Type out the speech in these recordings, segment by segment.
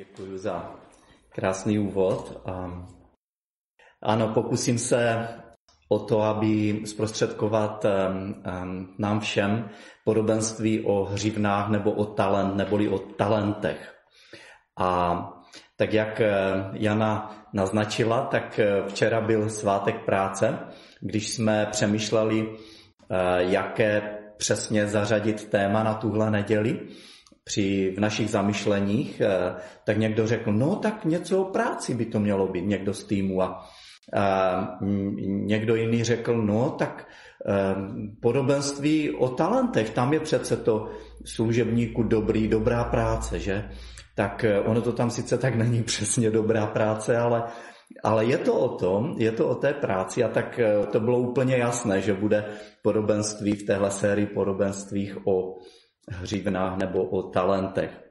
Děkuji za krásný úvod. Ano, pokusím se o to, aby zprostředkovat nám všem podobenství o hřivnách nebo o talent, neboli o talentech. A tak jak eh, Jana naznačila, tak eh, včera byl svátek práce, když jsme přemýšleli, eh, jaké přesně zařadit téma na tuhle neděli při v našich zamyšleních, tak někdo řekl, no tak něco o práci by to mělo být, někdo z týmu a, a někdo jiný řekl, no tak podobenství o talentech, tam je přece to služebníku dobrý, dobrá práce, že? tak eh, ono to tam sice tak není přesně dobrá práce, ale, ale je to o tom, je to o té práci a tak eh, to bylo úplně jasné, že bude podobenství v téhle sérii podobenstvích o hřivnách nebo o talentech.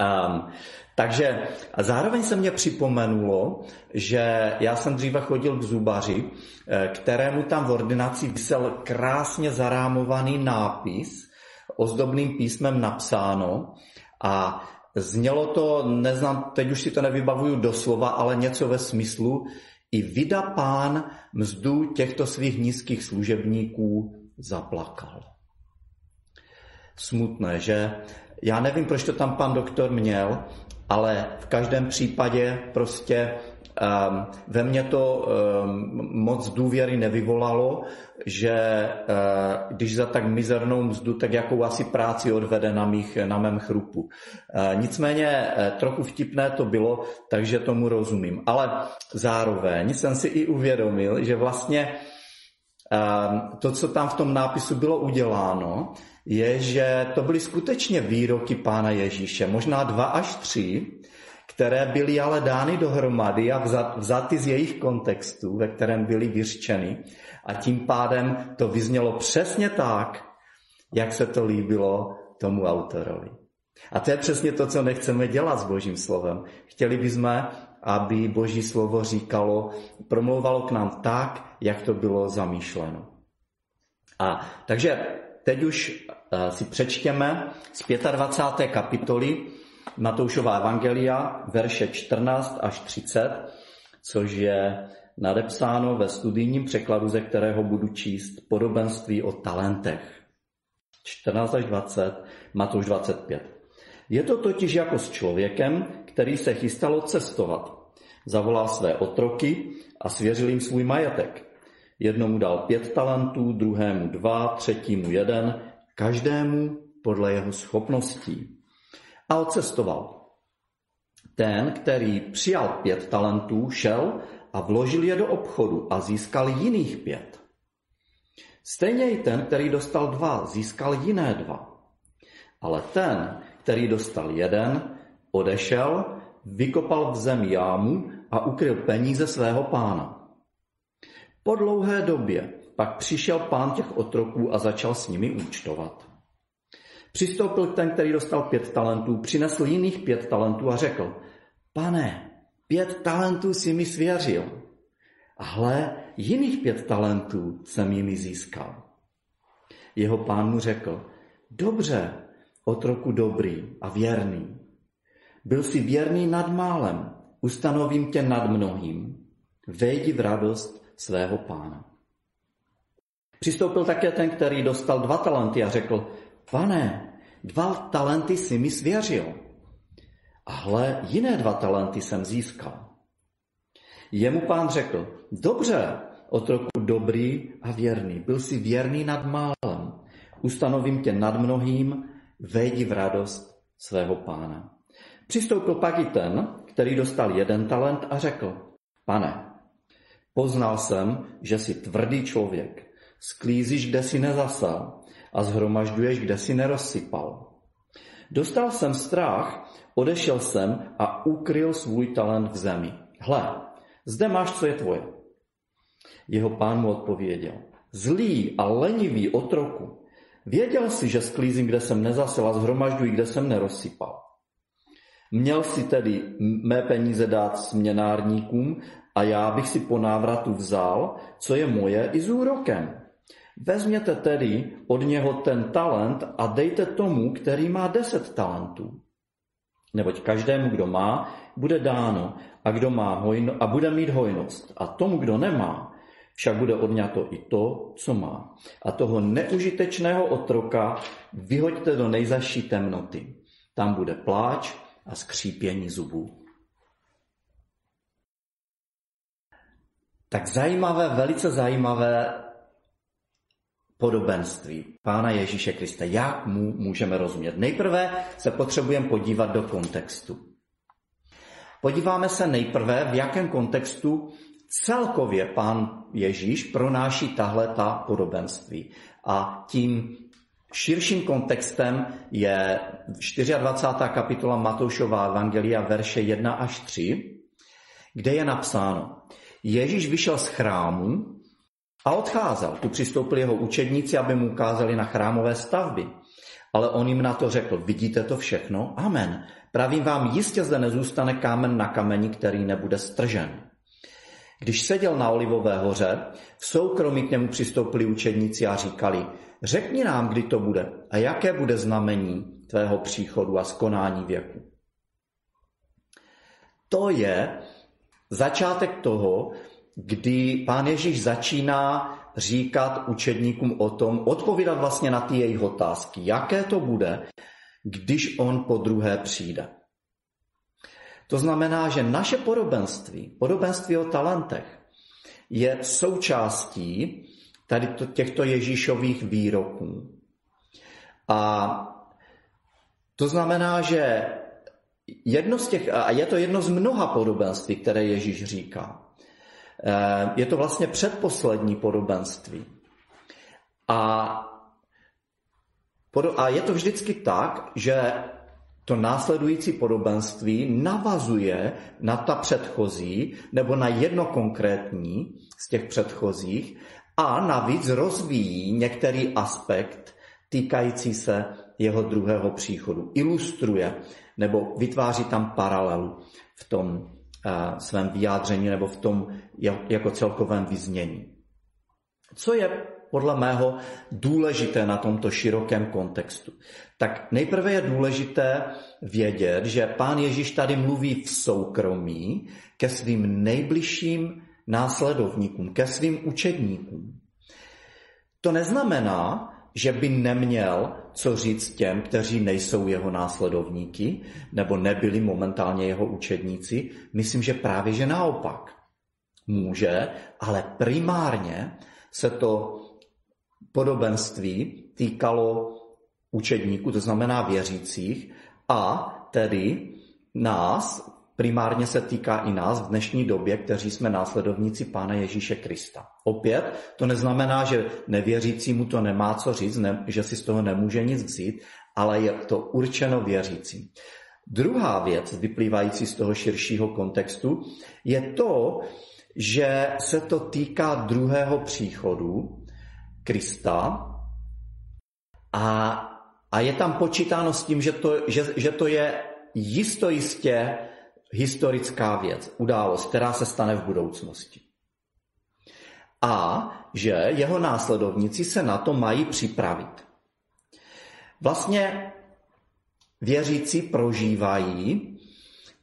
Um, takže a zároveň se mě připomenulo, že já jsem dříve chodil k zubaři, eh, kterému tam v ordinaci vysel krásně zarámovaný nápis, ozdobným písmem napsáno a Znělo to, neznám, teď už si to nevybavuju doslova, ale něco ve smyslu, i vydá pán mzdu těchto svých nízkých služebníků zaplakal. Smutné, že? Já nevím, proč to tam pan doktor měl, ale v každém případě prostě um, ve mně to um, moc důvěry nevyvolalo, že uh, když za tak mizernou mzdu, tak jakou asi práci odvede na, mých, na mém chrupu. Uh, nicméně uh, trochu vtipné to bylo, takže tomu rozumím. Ale zároveň jsem si i uvědomil, že vlastně um, to, co tam v tom nápisu bylo uděláno, je, že to byly skutečně výroky Pána Ježíše, možná dva až tři, které byly ale dány dohromady a vzaty z jejich kontextu, ve kterém byly vyřčeny. A tím pádem to vyznělo přesně tak, jak se to líbilo tomu autorovi. A to je přesně to, co nechceme dělat s Božím slovem. Chtěli bychom, aby Boží slovo říkalo, promlouvalo k nám tak, jak to bylo zamýšleno. A takže teď už si přečtěme z 25. kapitoly Matoušova Evangelia, verše 14 až 30, což je nadepsáno ve studijním překladu, ze kterého budu číst podobenství o talentech. 14 až 20, Matouš 25. Je to totiž jako s člověkem, který se chystalo cestovat. Zavolal své otroky a svěřil jim svůj majetek. Jednomu dal pět talentů, druhému dva, třetímu jeden, každému podle jeho schopností a odcestoval. Ten, který přijal pět talentů, šel a vložil je do obchodu a získal jiných pět. Stejně i ten, který dostal dva, získal jiné dva. Ale ten, který dostal jeden, odešel, vykopal v zemi jámu a ukryl peníze svého pána. Po dlouhé době pak přišel pán těch otroků a začal s nimi účtovat. Přistoupil ten, který dostal pět talentů, přinesl jiných pět talentů a řekl, pane, pět talentů si mi svěřil. A hle, jiných pět talentů jsem jimi získal. Jeho pán mu řekl, dobře, otroku dobrý a věrný. Byl jsi věrný nad málem, ustanovím tě nad mnohým. Vejdi v radost svého pána. Přistoupil také ten, který dostal dva talenty a řekl, pane, dva talenty si mi svěřil. A hle, jiné dva talenty jsem získal. Jemu pán řekl, dobře, otroku dobrý a věrný, byl si věrný nad málem, ustanovím tě nad mnohým, vejdi v radost svého pána. Přistoupil pak i ten, který dostal jeden talent a řekl, pane, poznal jsem, že jsi tvrdý člověk, sklízíš, kde si nezasal a zhromažďuješ, kde si nerozsypal. Dostal jsem strach, odešel jsem a ukryl svůj talent v zemi. Hle, zde máš, co je tvoje. Jeho pán mu odpověděl. Zlý a lenivý otroku, věděl si, že sklízím, kde jsem nezasel a zhromažďuji, kde jsem nerozsypal. Měl si tedy mé peníze dát směnárníkům a já bych si po návratu vzal, co je moje, i s úrokem. Vezměte tedy od něho ten talent a dejte tomu, který má deset talentů. Neboť každému, kdo má, bude dáno a, kdo má hojno, a bude mít hojnost. A tomu, kdo nemá, však bude odňato i to, co má. A toho neužitečného otroka vyhoďte do nejzaší temnoty. Tam bude pláč a skřípění zubů. Tak zajímavé, velice zajímavé podobenství Pána Ježíše Krista. Jak mu můžeme rozumět? Nejprve se potřebujeme podívat do kontextu. Podíváme se nejprve, v jakém kontextu celkově pán Ježíš pronáší tahle ta podobenství. A tím širším kontextem je 24. kapitola Matoušova Evangelia, verše 1 až 3, kde je napsáno, Ježíš vyšel z chrámu a odcházel. Tu přistoupili jeho učedníci, aby mu ukázali na chrámové stavby. Ale on jim na to řekl, vidíte to všechno? Amen. Pravím vám, jistě zde nezůstane kámen na kameni, který nebude stržen. Když seděl na Olivové hoře, v soukromí k němu přistoupili učedníci a říkali, řekni nám, kdy to bude a jaké bude znamení tvého příchodu a skonání věku. To je začátek toho, kdy pán Ježíš začíná říkat učedníkům o tom, odpovídat vlastně na ty jejich otázky, jaké to bude, když on po druhé přijde. To znamená, že naše podobenství, podobenství o talentech, je součástí tady těchto Ježíšových výroků. A to znamená, že jedno z těch, a je to jedno z mnoha podobenství, které Ježíš říká. Eh, je to vlastně předposlední podobenství. A, a je to vždycky tak, že to následující podobenství navazuje na ta předchozí nebo na jedno konkrétní z těch předchozích a navíc rozvíjí některý aspekt týkající se jeho druhého příchodu. Ilustruje nebo vytváří tam paralelu v tom uh, svém vyjádření nebo v tom jako celkovém vyznění. Co je podle mého důležité na tomto širokém kontextu? Tak nejprve je důležité vědět, že pán Ježíš tady mluví v soukromí ke svým nejbližším následovníkům, ke svým učedníkům. To neznamená, že by neměl co říct těm, kteří nejsou jeho následovníky nebo nebyli momentálně jeho učedníci. Myslím, že právě že naopak. Může, ale primárně se to podobenství týkalo učedníků, to znamená věřících, a tedy nás, primárně se týká i nás v dnešní době, kteří jsme následovníci Pána Ježíše Krista. Opět, to neznamená, že nevěřícímu to nemá co říct, ne, že si z toho nemůže nic vzít, ale je to určeno věřícím. Druhá věc, vyplývající z toho širšího kontextu, je to, že se to týká druhého příchodu Krista a, a je tam počítáno s tím, že to, že, že to je jistojistě historická věc, událost, která se stane v budoucnosti. A že jeho následovníci se na to mají připravit. Vlastně věřící prožívají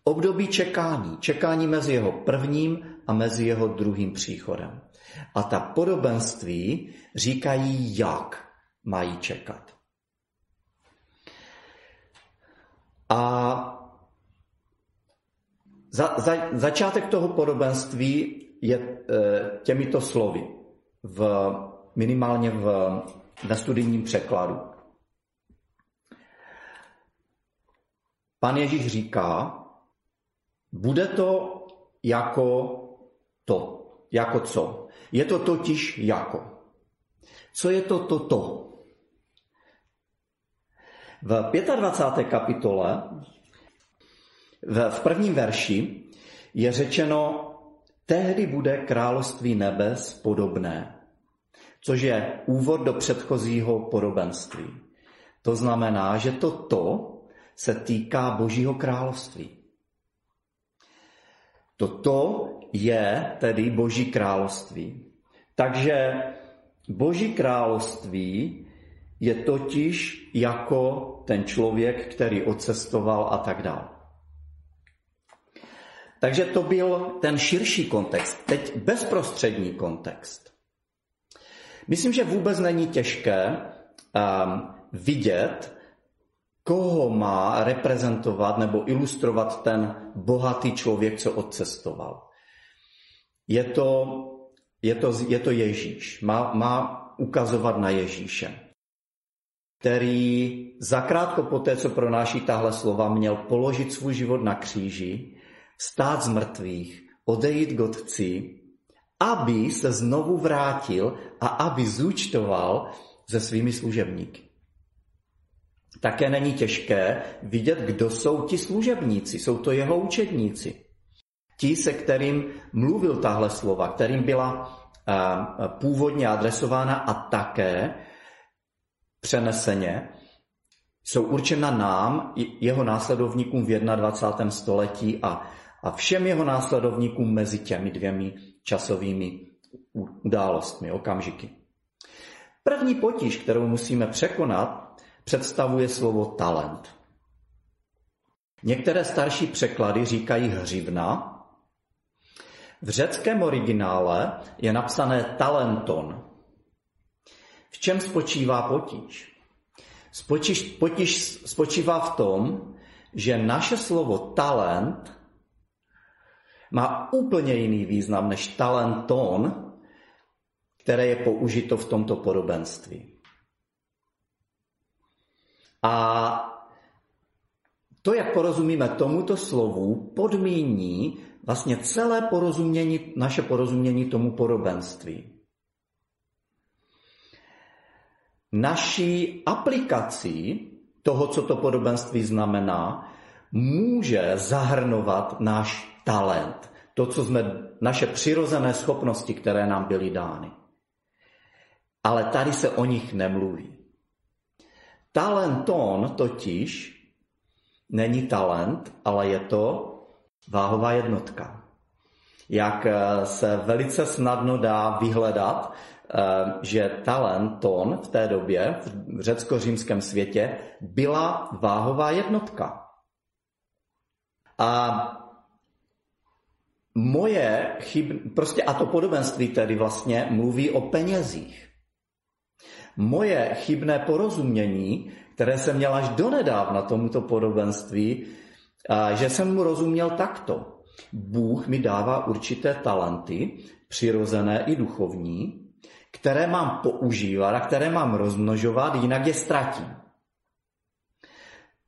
období čekání. Čekání mezi jeho prvním a mezi jeho druhým příchodem. A ta podobenství říkají, jak mají čekat. A za, za, začátek toho podobenství je e, těmito slovy, v, minimálně v, ve studijním překladu. Pan Ježíš říká, bude to jako to. Jako co? Je to totiž jako. Co je to toto? V 25. kapitole, v prvním verši, je řečeno, tehdy bude království nebes podobné, což je úvod do předchozího podobenství. To znamená, že toto se týká Božího království. Toto je tedy Boží království. Takže Boží království je totiž jako ten člověk, který odcestoval a tak dále. Takže to byl ten širší kontext. Teď bezprostřední kontext. Myslím, že vůbec není těžké um, vidět, koho má reprezentovat nebo ilustrovat ten bohatý člověk, co odcestoval. Je to, je to, je to Ježíš. Má, má ukazovat na Ježíše, který zakrátko po té, co pronáší tahle slova, měl položit svůj život na kříži, stát z mrtvých, odejít k otci, aby se znovu vrátil a aby zúčtoval se svými služebníky. Také není těžké vidět, kdo jsou ti služebníci. Jsou to jeho učedníci. Ti, se kterým mluvil tahle slova, kterým byla původně adresována a také přeneseně jsou určena nám, jeho následovníkům v 21. století a, a všem jeho následovníkům mezi těmi dvěmi časovými událostmi, okamžiky. První potíž, kterou musíme překonat, představuje slovo talent. Některé starší překlady říkají hřivna, v řeckém originále je napsané talenton. V čem spočívá potíž? Spotíž, potíž spočívá v tom, že naše slovo talent má úplně jiný význam než talenton, které je použito v tomto podobenství. A to, jak porozumíme tomuto slovu, podmíní vlastně celé porozumění, naše porozumění tomu podobenství. Naší aplikací toho, co to podobenství znamená, může zahrnovat náš talent, to, co jsme, naše přirozené schopnosti, které nám byly dány. Ale tady se o nich nemluví. Talenton totiž není talent, ale je to váhová jednotka. Jak eh, se velice snadno dá vyhledat, eh, že talent, tón v té době v řecko-římském světě byla váhová jednotka. A moje chyb, prostě a to podobenství tedy vlastně mluví o penězích. Moje chybné porozumění, které jsem měl až donedávna tomuto podobenství, že jsem mu rozuměl takto. Bůh mi dává určité talenty, přirozené i duchovní, které mám používat a které mám rozmnožovat, jinak je ztratím.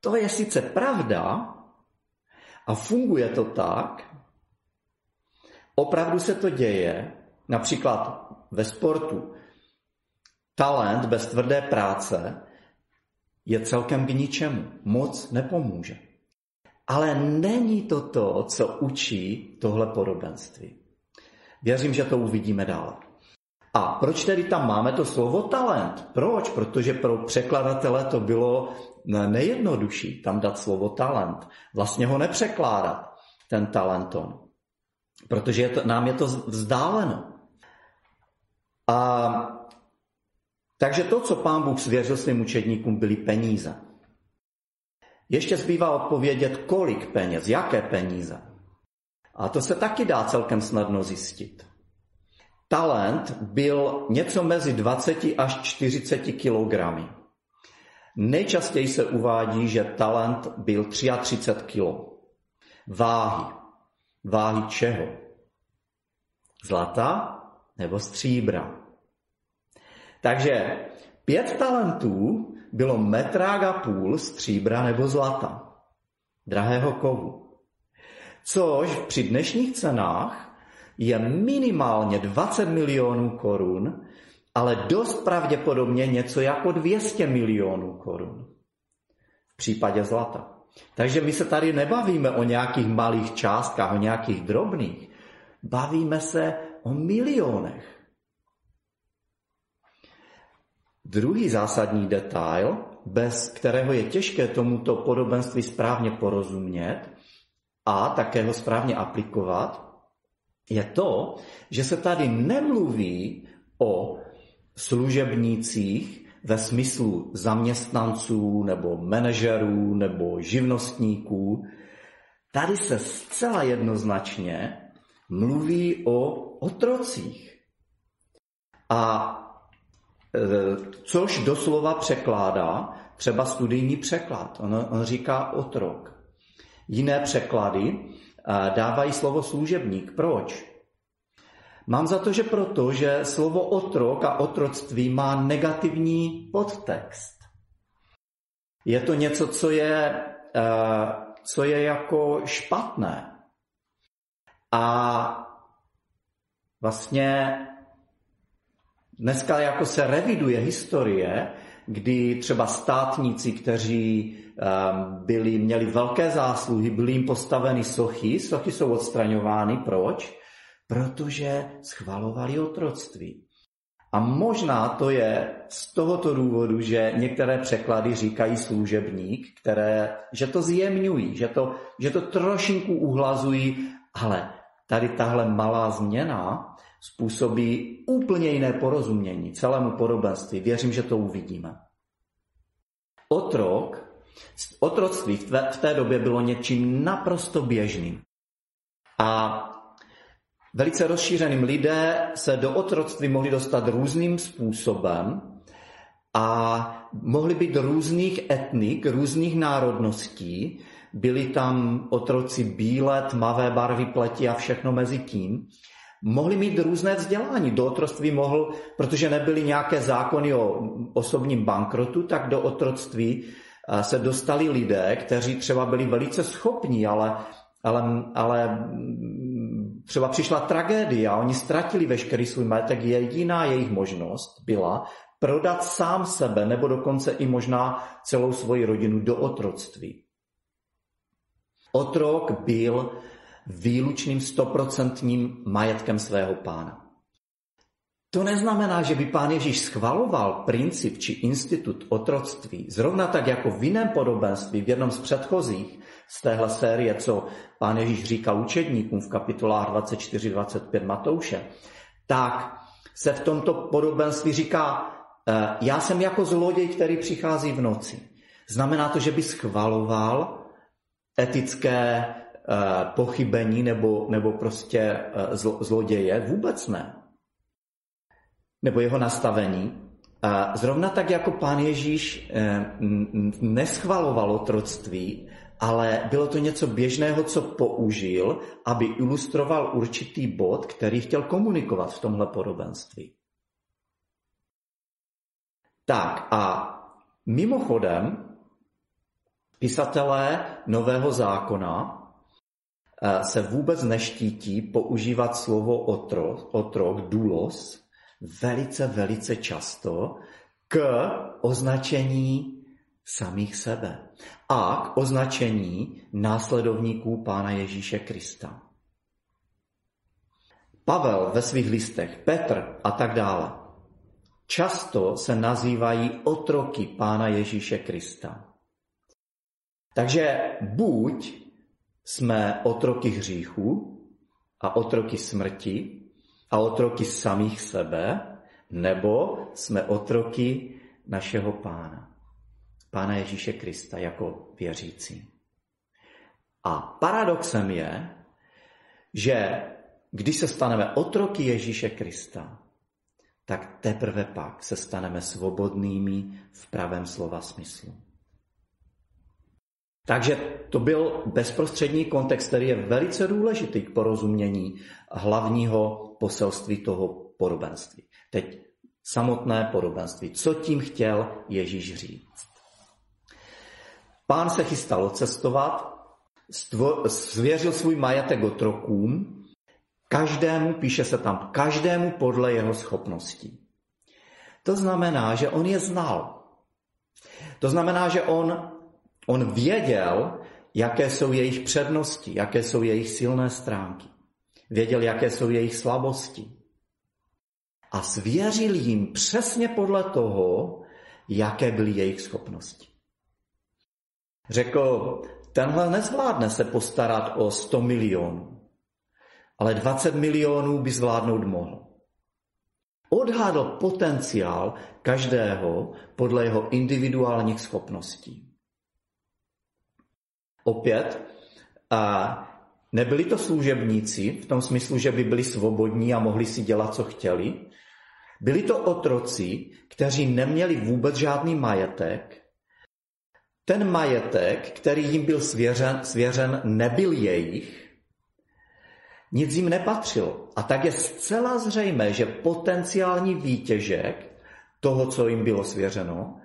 To je sice pravda a funguje to tak, opravdu se to děje, například ve sportu. Talent bez tvrdé práce je celkem k ničemu. Moc nepomůže. Ale není to to, co učí tohle podobenství. Věřím, že to uvidíme dále. A proč tedy tam máme to slovo talent? Proč? Protože pro překladatele to bylo nejjednodušší tam dát slovo talent. Vlastně ho nepřekládat, ten talenton. Protože je to, nám je to vzdáleno. A takže to, co pán Bůh svěřil svým učedníkům, byly peníze. Ještě zbývá odpovědět, kolik peněz, jaké peníze. A to se taky dá celkem snadno zjistit. Talent byl něco mezi 20 až 40 kilogramy. Nejčastěji se uvádí, že talent byl 33 kg. Váhy. Váhy čeho? Zlata nebo stříbra? Takže pět talentů bylo metrák a půl stříbra nebo zlata, drahého kovu. Což při dnešních cenách je minimálně 20 milionů korun, ale dost pravděpodobně něco jako 200 milionů korun v případě zlata. Takže my se tady nebavíme o nějakých malých částkách, o nějakých drobných. Bavíme se o milionech. Druhý zásadní detail, bez kterého je těžké tomuto podobenství správně porozumět a také ho správně aplikovat, je to, že se tady nemluví o služebnících ve smyslu zaměstnanců nebo manažerů nebo živnostníků. Tady se zcela jednoznačně mluví o otrocích. A což doslova překládá třeba studijní překlad. On, on říká otrok. Jiné překlady e, dávají slovo služebník. Proč? Mám za to, že proto, že slovo otrok a otroctví má negativní podtext. Je to něco, co je, e, co je jako špatné. A vlastně dneska jako se reviduje historie, kdy třeba státníci, kteří um, byli, měli velké zásluhy, byly jim postaveny sochy, sochy jsou odstraňovány. Proč? Protože schvalovali otroctví. A možná to je z tohoto důvodu, že některé překlady říkají služebník, které, že to zjemňují, že to, že to trošinku uhlazují, ale tady tahle malá změna způsobí úplně jiné porozumění celému podobenství. Věřím, že to uvidíme. Otrok, otroctví v té době bylo něčím naprosto běžným. A velice rozšířeným lidé se do otroctví mohli dostat různým způsobem a mohli být různých etnik, různých národností, byli tam otroci bílé, tmavé barvy pleti a všechno mezi tím. Mohli mít různé vzdělání. Do otroctví mohl, protože nebyly nějaké zákony o osobním bankrotu, tak do otroctví eh, se dostali lidé, kteří třeba byli velice schopní, ale, ale, ale mm, třeba přišla tragédia a oni ztratili veškerý svůj majetek. Jediná jejich možnost byla prodat sám sebe nebo dokonce i možná celou svoji rodinu do otroctví. Otrok byl výlučným stoprocentním majetkem svého pána. To neznamená, že by pán Ježíš schvaloval princip či institut otroctví, zrovna tak jako v jiném podobenství, v jednom z předchozích z téhle série, co pán Ježíš říkal učedníkům v kapitolách 24-25 Matouše, tak se v tomto podobenství říká, eh, já jsem jako zloděj, který přichází v noci. Znamená to, že by schvaloval etické pochybení nebo, nebo prostě zlo, zloděje? Vůbec ne. Nebo jeho nastavení. Zrovna tak jako pán Ježíš uh, neschvaloval otroctví, ale bylo to něco běžného, co použil, aby ilustroval určitý bod, který chtěl komunikovat v tomhle podobenství. Tak a mimochodem, Pisatelé Nového zákona eh, se vůbec neštítí používat slovo otrok, otrok dulos, velice, velice často k označení samých sebe a k označení následovníků Pána Ježíše Krista. Pavel ve svých listech, Petr a tak dále, často se nazývají otroky Pána Ježíše Krista. Takže buď jsme otroky hříchu a otroky smrti a otroky samých sebe, nebo jsme otroky našeho pána. Pána Ježíše Krista jako věřící. A paradoxem je, že když se staneme otroky Ježíše Krista, tak teprve pak se staneme svobodnými v pravém slova smyslu. Takže to byl bezprostřední kontext, který je velice důležitý k porozumění hlavního poselství toho podobenství. Teď samotné podobenství. Co tím chtěl Ježíš říct? Pán se chystal odcestovat, svěřil svůj majetek otrokům, každému, píše se tam, každému podle jeho schopností. To znamená, že on je znal. To znamená, že on On věděl, jaké jsou jejich přednosti, jaké jsou jejich silné stránky. Věděl, jaké jsou jejich slabosti. A svěřil jim přesně podle toho, jaké byly jejich schopnosti. Řekl, tenhle nezvládne se postarat o 100 milionů, ale 20 milionů by zvládnout mohl. Odhadl potenciál každého podle jeho individuálních schopností. Opět A nebyli to služebníci v tom smyslu, že by byli svobodní a mohli si dělat, co chtěli. Byli to otroci, kteří neměli vůbec žádný majetek. Ten majetek, který jim byl svěřen, svěřen nebyl jejich, nic jim nepatřilo. A tak je zcela zřejmé, že potenciální výtěžek toho, co jim bylo svěřeno,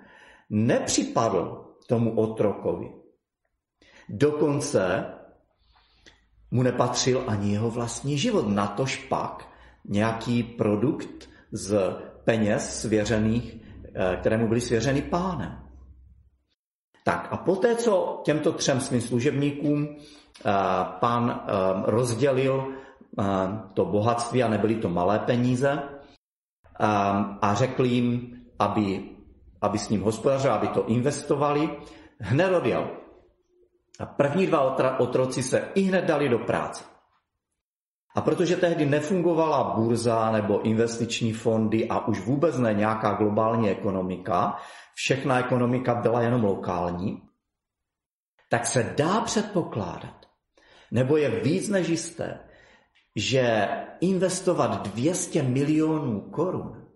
nepřipadl tomu otrokovi. Dokonce mu nepatřil ani jeho vlastní život, natož pak nějaký produkt z peněz svěřených, eh, kterému byly svěřeny pánem. Tak a poté, co těmto třem svým služebníkům eh, pán eh, rozdělil to bohatství a nebyly to malé peníze a řekl jim, aby, aby s ním hospodařili, aby to investovali, hned odjel. A první dva otroci se i hned dali do práce. A protože tehdy nefungovala burza nebo investiční fondy a už vůbec ne nějaká globální ekonomika, všechna ekonomika byla jenom lokální, tak se dá předpokládat, nebo je víc než jisté, že investovat 200 milionů korun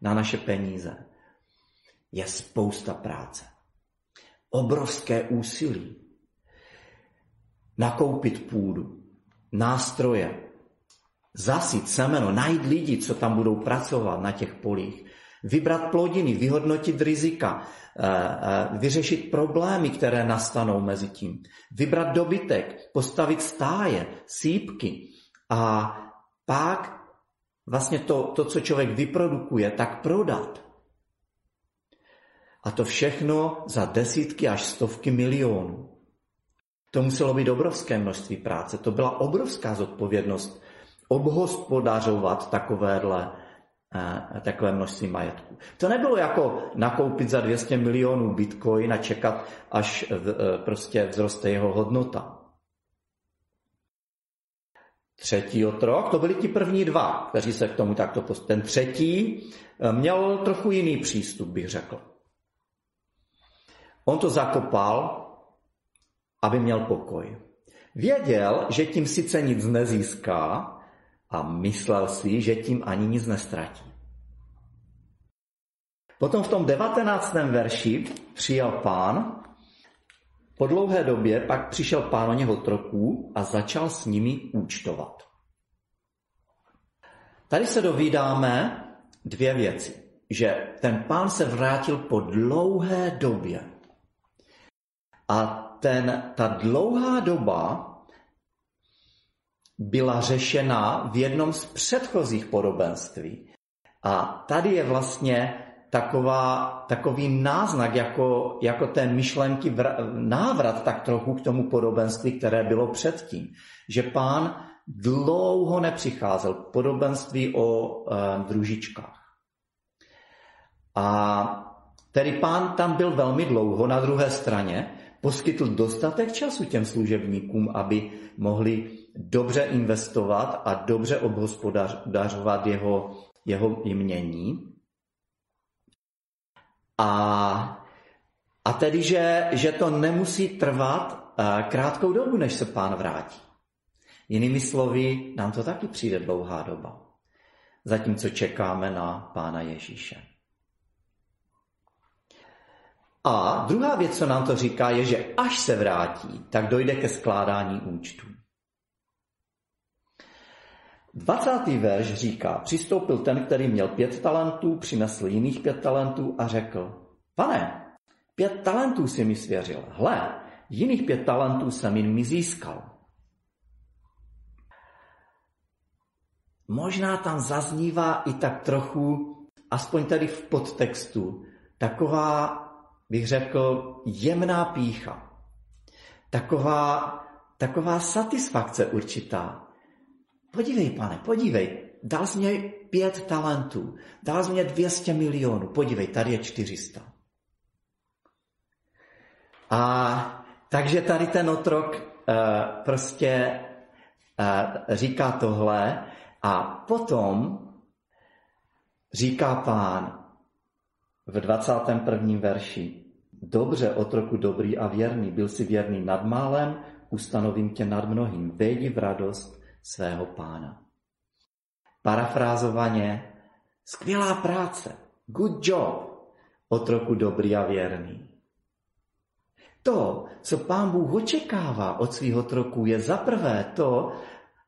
na naše peníze je spousta práce. Obrovské úsilí. Nakoupit půdu, nástroje, zasit semeno, najít lidi, co tam budou pracovat na těch polích, vybrat plodiny, vyhodnotit rizika, eh, eh, vyřešit problémy, které nastanou mezi tím, vybrat dobytek, postavit stáje, sípky a pak vlastně to, to, co člověk vyprodukuje, tak prodat. A to všechno za desítky až stovky milionů. To muselo být obrovské množství práce. To byla obrovská zodpovědnost obhospodařovat takovéhle, eh, takové množství majetku. To nebylo jako nakoupit za 200 milionů bitcoin a čekat, až v, eh, prostě vzroste jeho hodnota. Třetí otrok, to byli ti první dva, kteří se k tomu takto postavili. Ten třetí eh, měl trochu jiný přístup, bych řekl. On to zakopal, aby měl pokoj. Věděl, že tím sice nic nezíská a myslel si, že tím ani nic nestratí. Potom v tom devatenáctém verši přijal pán, po dlouhé době pak přišel pán o něho otroků a začal s nimi účtovat. Tady se dovídáme dvě věci. Že ten pán se vrátil po dlouhé době. A ten, ta dlouhá doba byla řešena v jednom z předchozích podobenství. A tady je vlastně taková, takový náznak, jako, jako té myšlenky, vr, návrat tak trochu k tomu podobenství, které bylo předtím. Že pán dlouho nepřicházel, podobenství o e, družičkách. A tedy pán tam byl velmi dlouho, na druhé straně poskytl dostatek času těm služebníkům, aby mohli dobře investovat a dobře obhospodařovat jeho, jeho jmění. A, a tedy, že, že to nemusí trvat eh, krátkou dobu, než se pán vrátí. Jinými slovy, nám to taky přijde dlouhá doba, zatímco čekáme na pána Ježíše. A druhá věc, co nám to říká, je, že až se vrátí, tak dojde ke skládání účtů. 20. verš říká, přistoupil ten, který měl pět talentů, přinesl jiných pět talentů a řekl, pane, pět talentů si mi svěřil, hle, jiných pět talentů jsem jim mi získal. Možná tam zaznívá i tak trochu, aspoň tady v podtextu, taková, bych řekl, jemná pícha. Taková, taková satisfakce určitá. Podívej, pane, podívej, dal jsi mě pět talentů, dal jsi mě 200 milionů, podívej, tady je 400. A takže tady ten otrok uh, prostě uh, říká tohle a potom říká pán v 21. verši, dobře, otroku dobrý a věrný, byl si věrný nad málem, ustanovím tě nad mnohým, vejdi v radost svého pána. Parafrázovaně, skvělá práce, good job, otroku dobrý a věrný. To, co pán Bůh očekává od svých otroků, je za prvé to,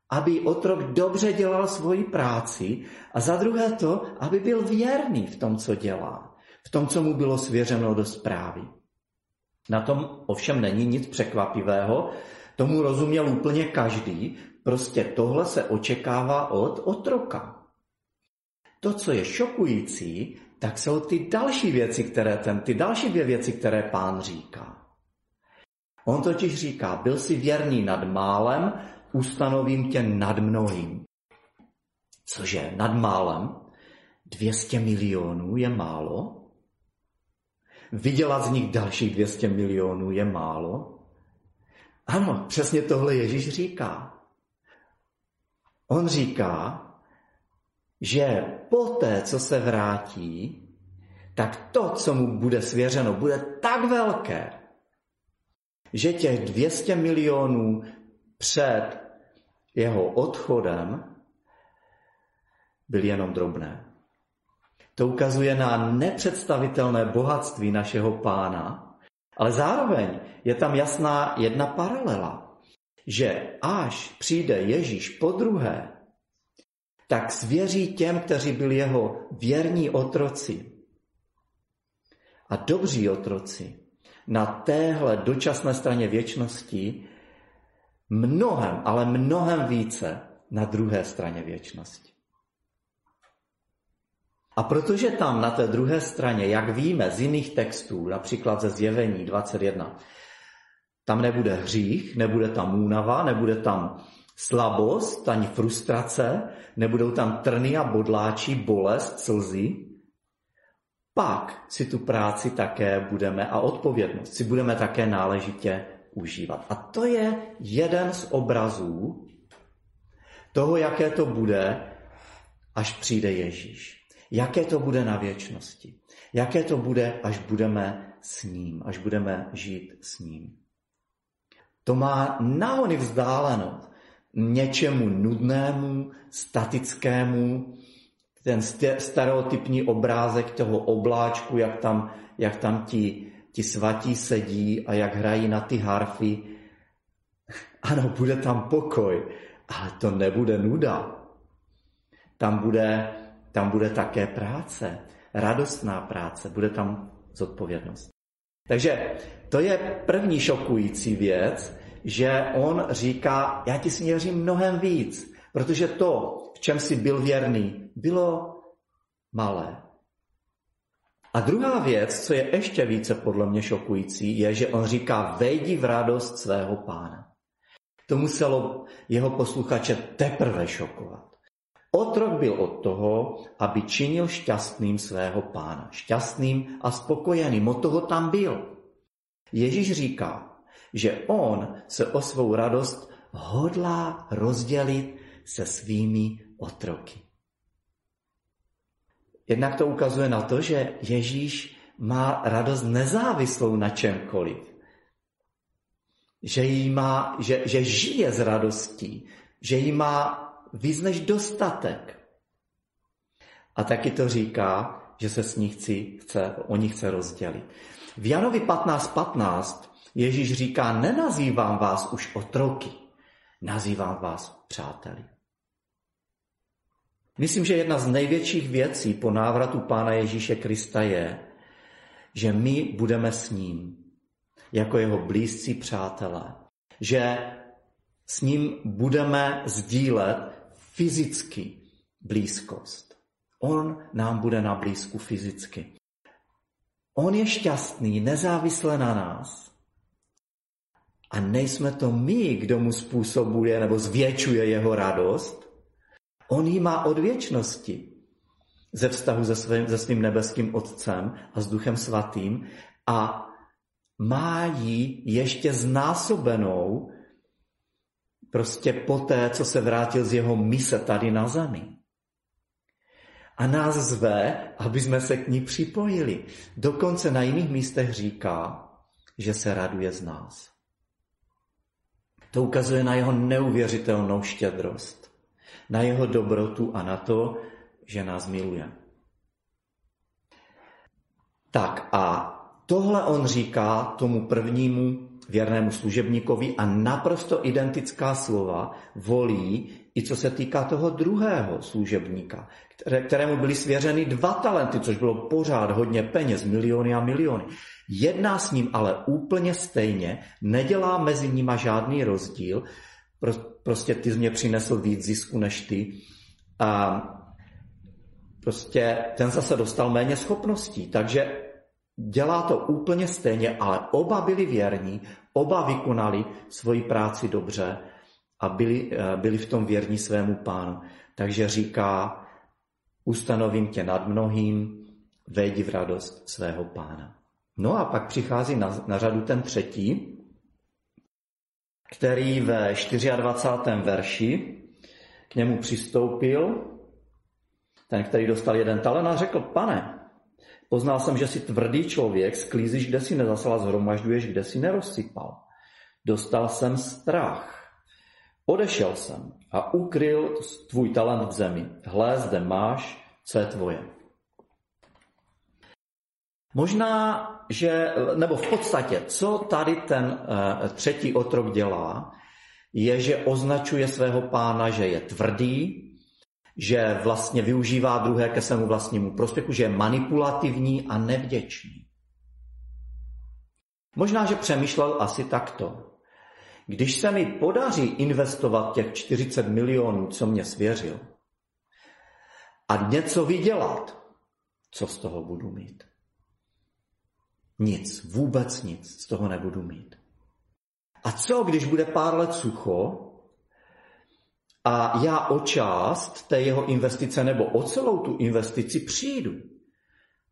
aby otrok dobře dělal svoji práci a za druhé to, aby byl věrný v tom, co dělá, v tom, co mu bylo svěřeno do zprávy. Na tom ovšem není nic překvapivého, tomu rozuměl úplně každý, prostě tohle se očekává od otroka. To, co je šokující, tak jsou ty další věci, které ten, ty další dvě věci, které pán říká. On totiž říká, byl si věrný nad málem, ustanovím tě nad mnohým. Cože, nad málem? 200 milionů je málo? Vydělat z nich dalších 200 milionů je málo? Ano, přesně tohle Ježíš říká. On říká, že poté, co se vrátí, tak to, co mu bude svěřeno, bude tak velké, že těch 200 milionů před jeho odchodem byly jenom drobné. To ukazuje na nepředstavitelné bohatství našeho pána, ale zároveň je tam jasná jedna paralela, že až přijde Ježíš po druhé, tak svěří těm, kteří byli jeho věrní otroci a dobří otroci na téhle dočasné straně věčnosti mnohem, ale mnohem více na druhé straně věčnosti. A protože tam na té druhé straně, jak víme z jiných textů, například ze Zjevení 21, tam nebude hřích, nebude tam únava, nebude tam slabost, ani frustrace, nebudou tam trny a bodláčí, bolest, slzy, pak si tu práci také budeme a odpovědnost si budeme také náležitě užívat. A to je jeden z obrazů toho, jaké to bude, až přijde Ježíš. Jaké to bude na věčnosti. Jaké to bude, až budeme s ním, až budeme žít s ním. To má naony vzdáleno něčemu nudnému, statickému, ten stereotypní obrázek toho obláčku, jak tam, jak tam ti, ti svatí sedí a jak hrají na ty harfy. Ano, bude tam pokoj, ale to nebude nuda. Tam bude, tam bude také práce, radostná práce, bude tam zodpovědnost. Takže to je první šokující věc, že on říká, já ti směřím mnohem víc, protože to, v čem jsi byl věrný, bylo malé. A druhá věc, co je ještě více podle mě šokující, je, že on říká, vejdi v radost svého pána. To muselo jeho posluchače teprve šokovat. Otrok byl od toho, aby činil šťastným svého pána. Šťastným a spokojeným. Od toho tam byl. Ježíš říká, že on se o svou radost hodlá rozdělit se svými otroky. Jednak to ukazuje na to, že Ježíš má radost nezávislou na čemkoliv. Že, jí má, že, že žije z radostí, že jí má víc než dostatek. A taky to říká, že se s ní chci, chce, o ní chce rozdělit. V Janovi 15.15 15 Ježíš říká, nenazývám vás už otroky, nazývám vás přáteli. Myslím, že jedna z největších věcí po návratu Pána Ježíše Krista je, že my budeme s ním jako jeho blízcí přátelé. Že s ním budeme sdílet fyzicky blízkost. On nám bude na blízku fyzicky. On je šťastný, nezávisle na nás. A nejsme to my, kdo mu způsobuje nebo zvětšuje jeho radost, On ji má od věčnosti ze vztahu se svým, se svým nebeským Otcem a s Duchem Svatým a má ji ještě znásobenou prostě poté, co se vrátil z jeho mise tady na zemi. A nás zve, aby jsme se k ní připojili. Dokonce na jiných místech říká, že se raduje z nás. To ukazuje na jeho neuvěřitelnou štědrost, na jeho dobrotu a na to, že nás miluje. Tak a tohle on říká tomu prvnímu věrnému služebníkovi a naprosto identická slova volí i co se týká toho druhého služebníka, kterému byly svěřeny dva talenty, což bylo pořád hodně peněz, miliony a miliony. Jedná s ním ale úplně stejně, nedělá mezi nima žádný rozdíl, prostě ty jsi mě přinesl víc zisku než ty. A prostě ten zase dostal méně schopností, takže dělá to úplně stejně, ale oba byli věrní, oba vykonali svoji práci dobře a byli, eh, byli v tom věrní svému pánu. Takže říká, ustanovím tě nad mnohým, vejdi v radost svého pána. No a pak přichází na, na řadu ten třetí, který ve 24. verši k němu přistoupil, ten, který dostal jeden talent a řekl, pane, poznal jsem, že jsi tvrdý člověk, sklízíš, kde si nezasal a zhromažďuješ, kde si nerozsypal. Dostal jsem strach. Odešel jsem a ukryl tvůj talent v zemi. Hle, zde máš, co je tvoje. Možná, že, nebo v podstatě, co tady ten uh, třetí otrok dělá, je, že označuje svého pána, že je tvrdý, že vlastně využívá druhé ke svému vlastnímu prospěchu, že je manipulativní a nevděčný. Možná, že přemýšlel asi takto. Když se mi podaří investovat těch 40 milionů, co mě svěřil, a něco vydělat, co z toho budu mít? Nic, vůbec nic z toho nebudu mít. A co, když bude pár let sucho a já o část té jeho investice nebo o celou tu investici přijdu?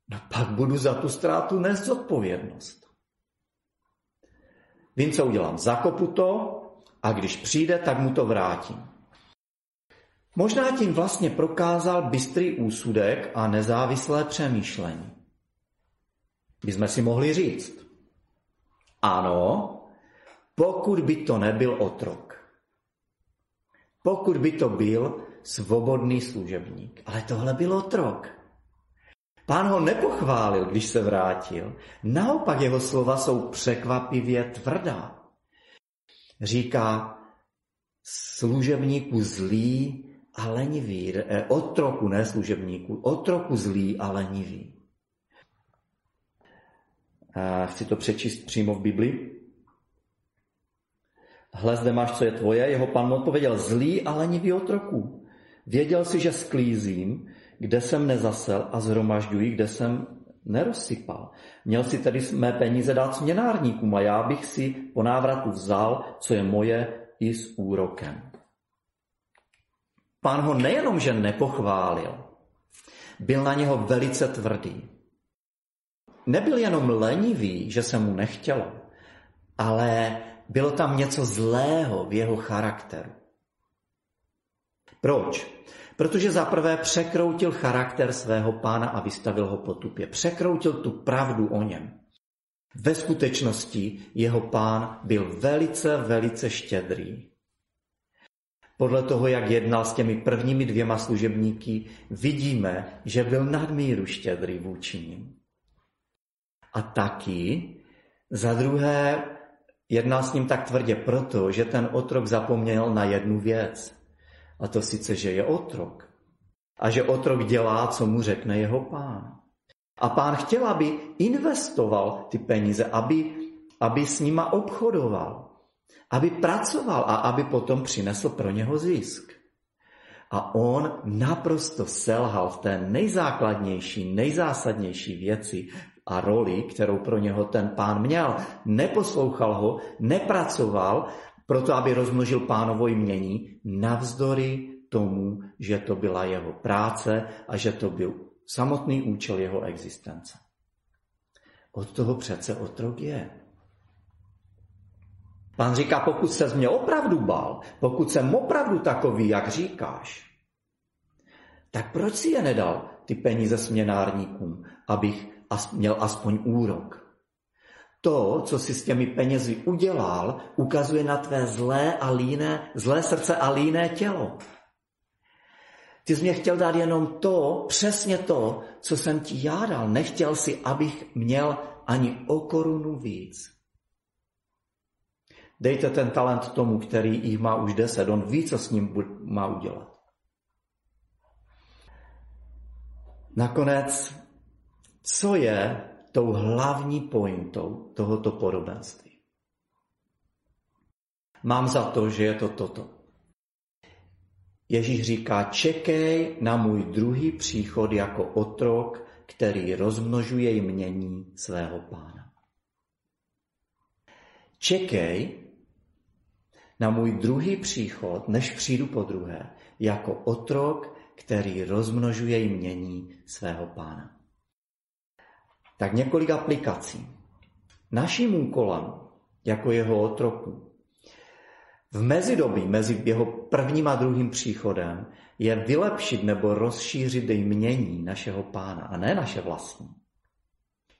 No pak budu za tu ztrátu nést zodpovědnost. Vím, co udělám. Zakopu to a když přijde, tak mu to vrátím. Možná tím vlastně prokázal bystrý úsudek a nezávislé přemýšlení. By jsme si mohli říct. Ano, pokud by to nebyl otrok. Pokud by to byl svobodný služebník. Ale tohle byl otrok. Pán ho nepochválil, když se vrátil. Naopak jeho slova jsou překvapivě tvrdá. Říká, služebníku zlý a lenivý, eh, otroku, ne služebníku, otroku zlý a lenivý. A chci to přečíst přímo v Biblii. Hle, zde máš, co je tvoje. Jeho pan odpověděl, zlý a lenivý otroku. Věděl si, že sklízím, kde jsem nezasel a zhromažďuji, kde jsem nerozsypal. Měl si tedy mé peníze dát směnárníkům a já bych si po návratu vzal, co je moje, i s úrokem. Pán ho nejenom, že nepochválil, byl na něho velice tvrdý. Nebyl jenom lenivý, že se mu nechtělo, ale bylo tam něco zlého v jeho charakteru. Proč? Protože zaprvé překroutil charakter svého pána a vystavil ho potupě. Překroutil tu pravdu o něm. Ve skutečnosti jeho pán byl velice, velice štědrý. Podle toho, jak jednal s těmi prvními dvěma služebníky, vidíme, že byl nadmíru štědrý vůči ním. A taky, za druhé, jednal s ním tak tvrdě proto, že ten otrok zapomněl na jednu věc. A to sice, že je otrok. A že otrok dělá, co mu řekne jeho pán. A pán chtěl, aby investoval ty peníze, aby, aby s nima obchodoval, aby pracoval a aby potom přinesl pro něho zisk. A on naprosto selhal v té nejzákladnější, nejzásadnější věci a roli, kterou pro něho ten pán měl. Neposlouchal ho, nepracoval, proto aby rozmnožil pánovo jmění, navzdory tomu, že to byla jeho práce a že to byl samotný účel jeho existence. Od toho přece otrok je. Pán říká, pokud se mě opravdu bál, pokud jsem opravdu takový, jak říkáš, tak proč si je nedal ty peníze směnárníkům, abych měl aspoň úrok? to, co si s těmi penězi udělal, ukazuje na tvé zlé a líné, zlé srdce a líné tělo. Ty jsi mě chtěl dát jenom to, přesně to, co jsem ti já dal. Nechtěl si, abych měl ani o korunu víc. Dejte ten talent tomu, který jich má už deset. On ví, co s ním má udělat. Nakonec, co je tou hlavní pointou tohoto podobenství? Mám za to, že je to toto. Ježíš říká, čekej na můj druhý příchod jako otrok, který rozmnožuje jmění svého pána. Čekej na můj druhý příchod, než přijdu po druhé, jako otrok, který rozmnožuje jmění svého pána. Tak několik aplikací. Naším úkolem, jako jeho otroku, v mezidobí, mezi jeho prvním a druhým příchodem, je vylepšit nebo rozšířit jmění našeho pána a ne naše vlastní.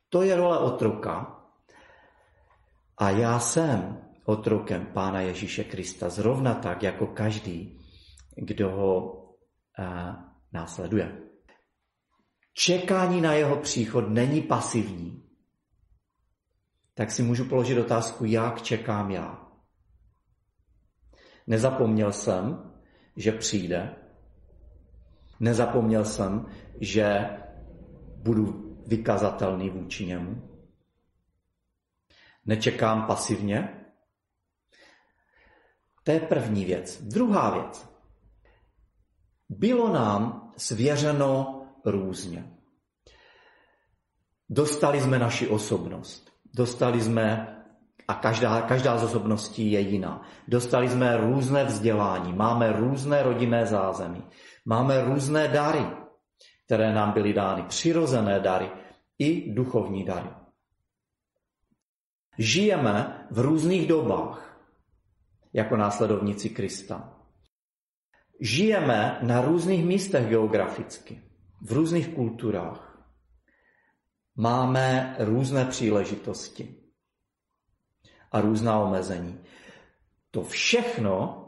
To je role otroka a já jsem otrokem Pána Ježíše Krista zrovna tak, jako každý, kdo ho a, následuje. Čekání na jeho příchod není pasivní. Tak si můžu položit otázku, jak čekám já. Nezapomněl jsem, že přijde. Nezapomněl jsem, že budu vykazatelný vůči němu. Nečekám pasivně, to je první věc. Druhá věc. Bylo nám svěřeno různě. Dostali jsme naši osobnost. Dostali jsme, a každá, každá z osobností je jiná. Dostali jsme různé vzdělání, máme různé rodinné zázemí, máme různé dary, které nám byly dány, přirozené dary i duchovní dary. Žijeme v různých dobách jako následovníci Krista. Žijeme na různých místech geograficky, v různých kulturách. Máme různé příležitosti a různá omezení. To všechno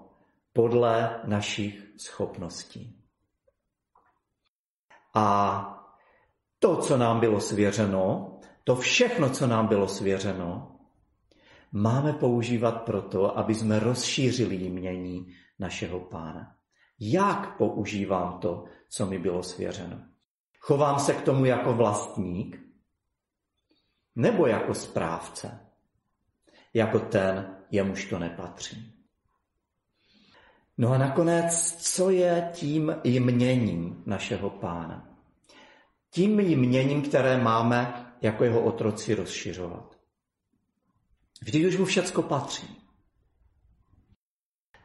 podle našich schopností. A to, co nám bylo svěřeno, to všechno, co nám bylo svěřeno, máme používat proto, aby jsme rozšířili jmění našeho pána. Jak používám to, co mi bylo svěřeno? Chovám se k tomu jako vlastník nebo jako správce? Jako ten, jemuž to nepatří. No a nakonec, co je tím jměním našeho pána? Tím jměním, které máme jako jeho otroci rozšiřovat. Vždyť už mu všecko patří.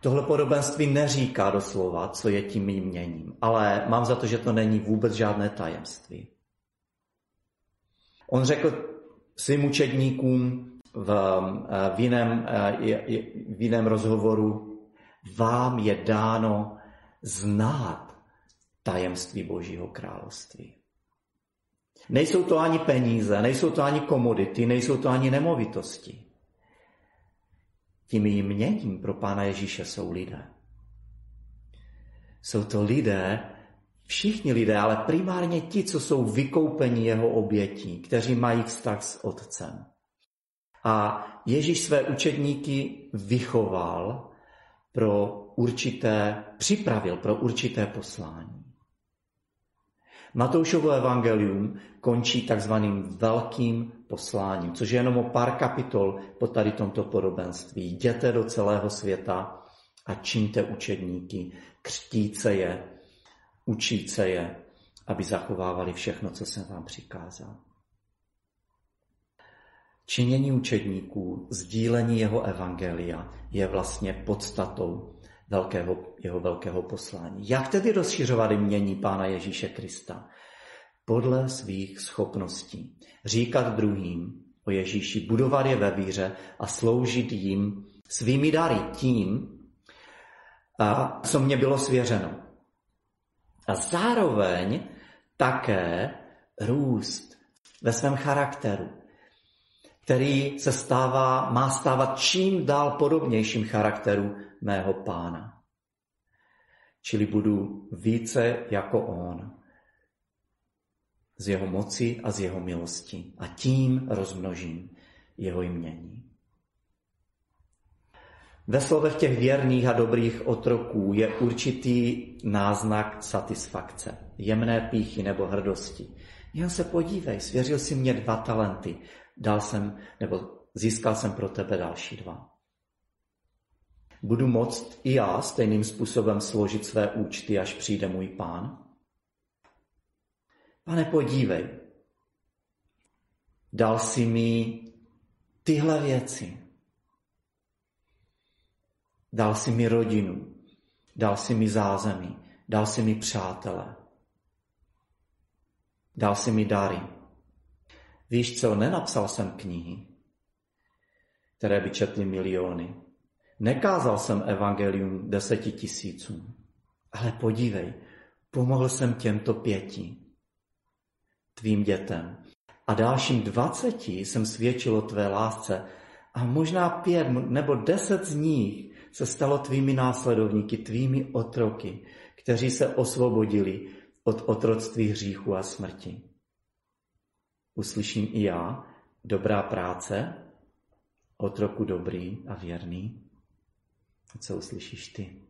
Tohle podobenství neříká doslova, co je tím mým měním, ale mám za to, že to není vůbec žádné tajemství. On řekl svým učedníkům v, v, jiném, v jiném rozhovoru, vám je dáno znát tajemství Božího království. Nejsou to ani peníze, nejsou to ani komodity, nejsou to ani nemovitosti. Tím jměním pro Pána Ježíše jsou lidé. Jsou to lidé, všichni lidé, ale primárně ti, co jsou vykoupeni jeho obětí, kteří mají vztah s Otcem. A Ježíš své učedníky vychoval pro určité, připravil pro určité poslání. Matoušovo evangelium končí takzvaným velkým posláním, což je jenom o pár kapitol po tady tomto podobenství. Jděte do celého světa a čiňte učedníky, křtíce je, učíce je, aby zachovávali všechno, co jsem vám přikázal. Činění učedníků, sdílení jeho evangelia je vlastně podstatou velkého, jeho velkého poslání. Jak tedy rozšiřovat mění Pána Ježíše Krista? Podle svých schopností. Říkat druhým o Ježíši, budovat je ve víře a sloužit jim svými dary tím, a co mě bylo svěřeno. A zároveň také růst ve svém charakteru, který se stává, má stávat čím dál podobnějším charakteru mého pána. Čili budu více jako on z jeho moci a z jeho milosti a tím rozmnožím jeho jmění. Ve slovech těch věrných a dobrých otroků je určitý náznak satisfakce, jemné píchy nebo hrdosti. Jen se podívej, svěřil si mě dva talenty, dal jsem, nebo získal jsem pro tebe další dva. Budu moct i já stejným způsobem složit své účty, až přijde můj pán? Pane, podívej, dal si mi tyhle věci. Dal si mi rodinu, dal si mi zázemí, dal si mi přátele, dal si mi dary. Víš co, nenapsal jsem knihy, které by četly miliony. Nekázal jsem evangelium deseti tisícům. Ale podívej, pomohl jsem těmto pěti, tvým dětem. A dalším dvaceti jsem svědčil o tvé lásce. A možná pět nebo deset z nich se stalo tvými následovníky, tvými otroky, kteří se osvobodili od otroctví hříchu a smrti. Uslyším i já dobrá práce, otroku dobrý a věrný. Co uslyšíš ty?